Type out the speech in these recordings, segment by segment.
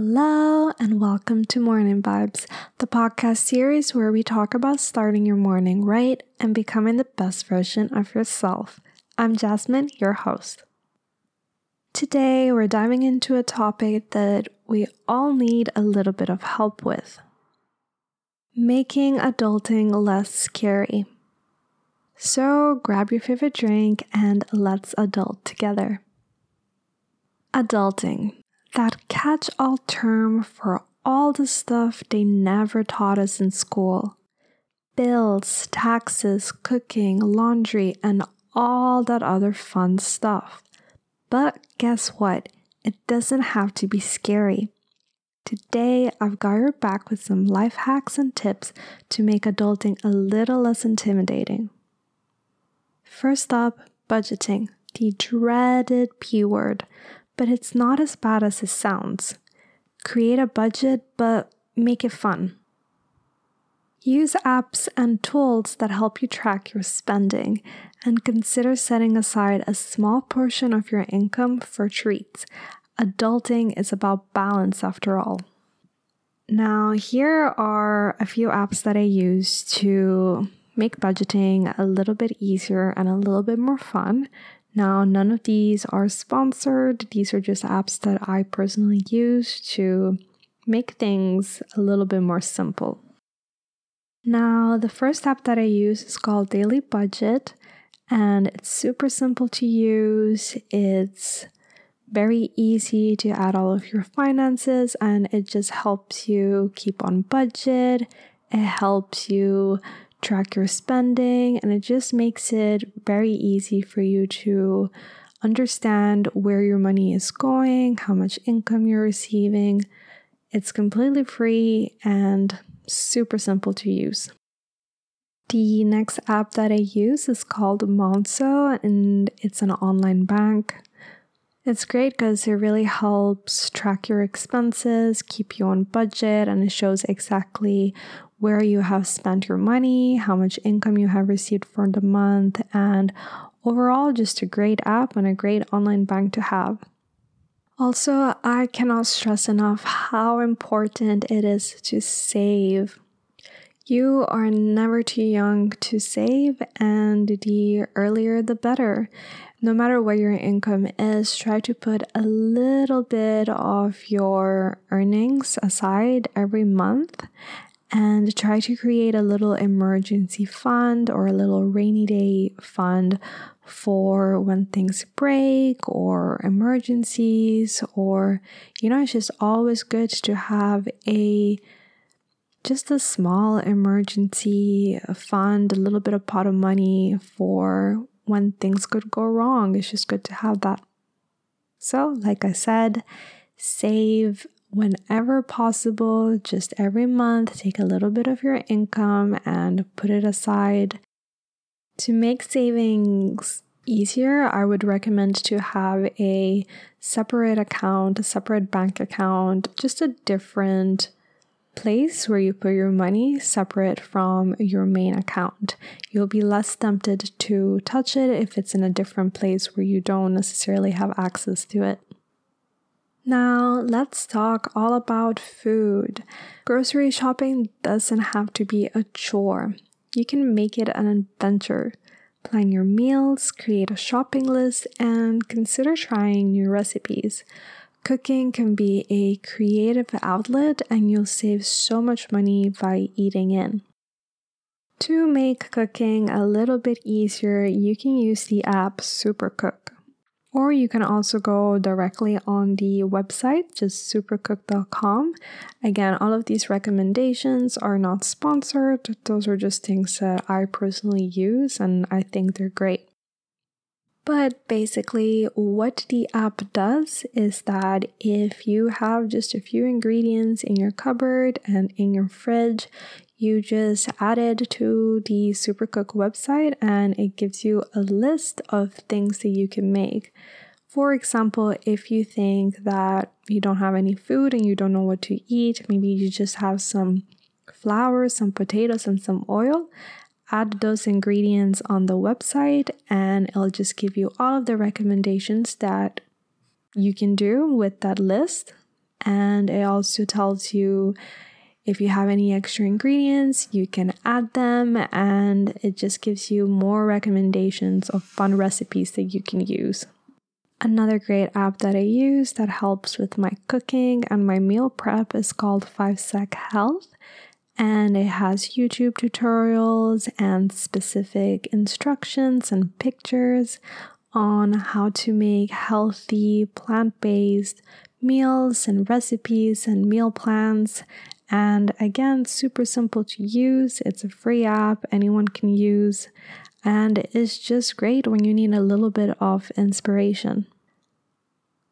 Hello, and welcome to Morning Vibes, the podcast series where we talk about starting your morning right and becoming the best version of yourself. I'm Jasmine, your host. Today, we're diving into a topic that we all need a little bit of help with making adulting less scary. So, grab your favorite drink and let's adult together. Adulting that catch all term for all the stuff they never taught us in school bills, taxes, cooking, laundry, and all that other fun stuff. But guess what? It doesn't have to be scary. Today, I've got your back with some life hacks and tips to make adulting a little less intimidating. First up, budgeting, the dreaded P word but it's not as bad as it sounds. Create a budget, but make it fun. Use apps and tools that help you track your spending and consider setting aside a small portion of your income for treats. Adulting is about balance after all. Now, here are a few apps that I use to make budgeting a little bit easier and a little bit more fun. Now, none of these are sponsored, these are just apps that I personally use to make things a little bit more simple. Now, the first app that I use is called Daily Budget, and it's super simple to use. It's very easy to add all of your finances, and it just helps you keep on budget. It helps you track your spending, and it just makes it very easy for you to understand where your money is going, how much income you're receiving. It's completely free and super simple to use. The next app that I use is called Monzo and it's an online bank. It's great because it really helps track your expenses, keep you on budget, and it shows exactly where you have spent your money, how much income you have received for the month, and overall, just a great app and a great online bank to have. Also, I cannot stress enough how important it is to save. You are never too young to save, and the earlier the better. No matter what your income is, try to put a little bit of your earnings aside every month and try to create a little emergency fund or a little rainy day fund for when things break or emergencies or you know it's just always good to have a just a small emergency fund a little bit of pot of money for when things could go wrong it's just good to have that so like i said save whenever possible, just every month, take a little bit of your income and put it aside. To make savings easier, I would recommend to have a separate account, a separate bank account, just a different place where you put your money separate from your main account. You'll be less tempted to touch it if it's in a different place where you don't necessarily have access to it. Now, let's talk all about food. Grocery shopping doesn't have to be a chore. You can make it an adventure. Plan your meals, create a shopping list, and consider trying new recipes. Cooking can be a creative outlet, and you'll save so much money by eating in. To make cooking a little bit easier, you can use the app Supercook. Or you can also go directly on the website, just supercook.com. Again, all of these recommendations are not sponsored, those are just things that I personally use and I think they're great. But basically, what the app does is that if you have just a few ingredients in your cupboard and in your fridge, you just add it to the Supercook website and it gives you a list of things that you can make. For example, if you think that you don't have any food and you don't know what to eat, maybe you just have some flour, some potatoes, and some oil, add those ingredients on the website and it'll just give you all of the recommendations that you can do with that list and it also tells you if you have any extra ingredients, you can add them, and it just gives you more recommendations of fun recipes that you can use. Another great app that I use that helps with my cooking and my meal prep is called 5sec Health and it has YouTube tutorials and specific instructions and pictures on how to make healthy plant based meals and recipes and meal plans. And again, super simple to use. It's a free app anyone can use and it's just great when you need a little bit of inspiration.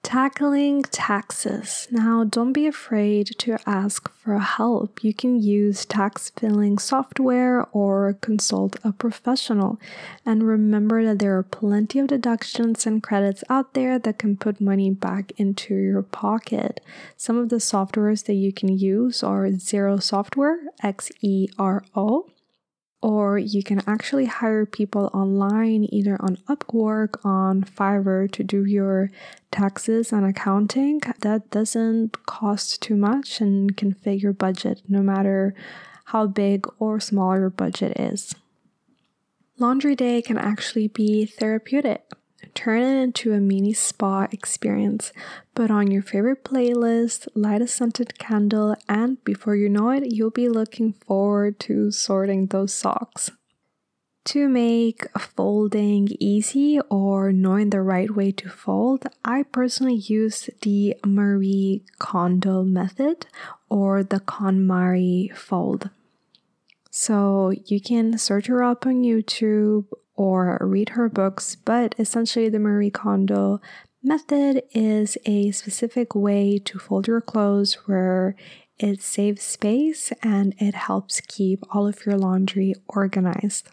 Tackling taxes. Now, don't be afraid to ask for help. You can use tax filing software or consult a professional. And remember that there are plenty of deductions and credits out there that can put money back into your pocket. Some of the softwares that you can use are Xero Software, X E R O or you can actually hire people online, either on Upwork, on Fiverr, to do your taxes and accounting. That doesn't cost too much and can fit your budget no matter how big or small your budget is. Laundry day can actually be therapeutic. Turn it into a mini spa experience. Put on your favorite playlist, light a scented candle, and before you know it, you'll be looking forward to sorting those socks. To make folding easy or knowing the right way to fold, I personally use the Marie Kondo method or the KonMari fold. So you can search her up on YouTube or read her books, but essentially, the Marie Kondo method is a specific way to fold your clothes where it saves space and it helps keep all of your laundry organized.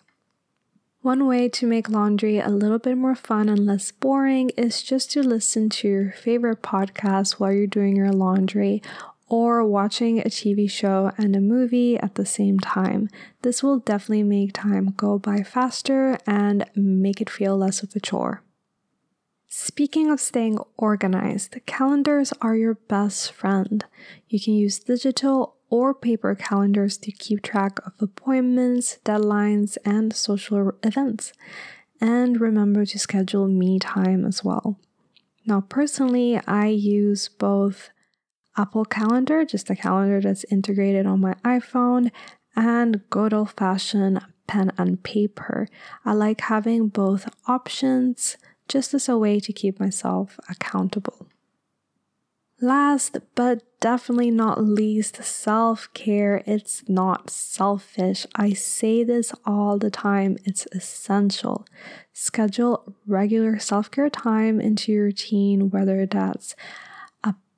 One way to make laundry a little bit more fun and less boring is just to listen to your favorite podcast while you're doing your laundry or watching a TV show and a movie at the same time. This will definitely make time go by faster and make it feel less of a chore. Speaking of staying organized, calendars are your best friend. You can use digital or paper calendars to keep track of appointments, deadlines, and social events. And remember to schedule me time as well. Now, personally, I use both Apple Calendar, just a calendar that's integrated on my iPhone, and good old fashioned pen and paper. I like having both options just as a way to keep myself accountable. Last but definitely not least, self care. It's not selfish. I say this all the time, it's essential. Schedule regular self care time into your routine, whether that's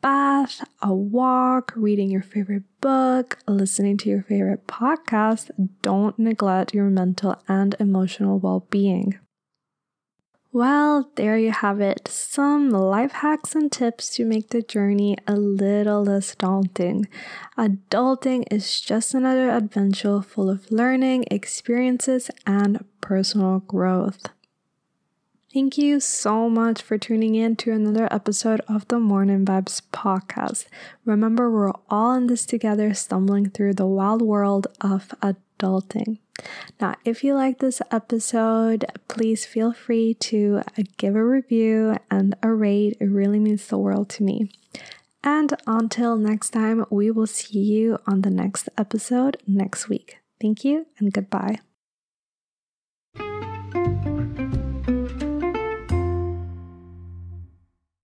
bath, a walk, reading your favorite book, listening to your favorite podcast, don't neglect your mental and emotional well being. Well, there you have it. Some life hacks and tips to make the journey a little less daunting. Adulting is just another adventure full of learning, experiences, and personal growth. Thank you so much for tuning in to another episode of the Morning Vibes podcast. Remember, we're all in this together, stumbling through the wild world of adulting. Now, if you like this episode, please feel free to give a review and a rate. It really means the world to me. And until next time, we will see you on the next episode next week. Thank you and goodbye.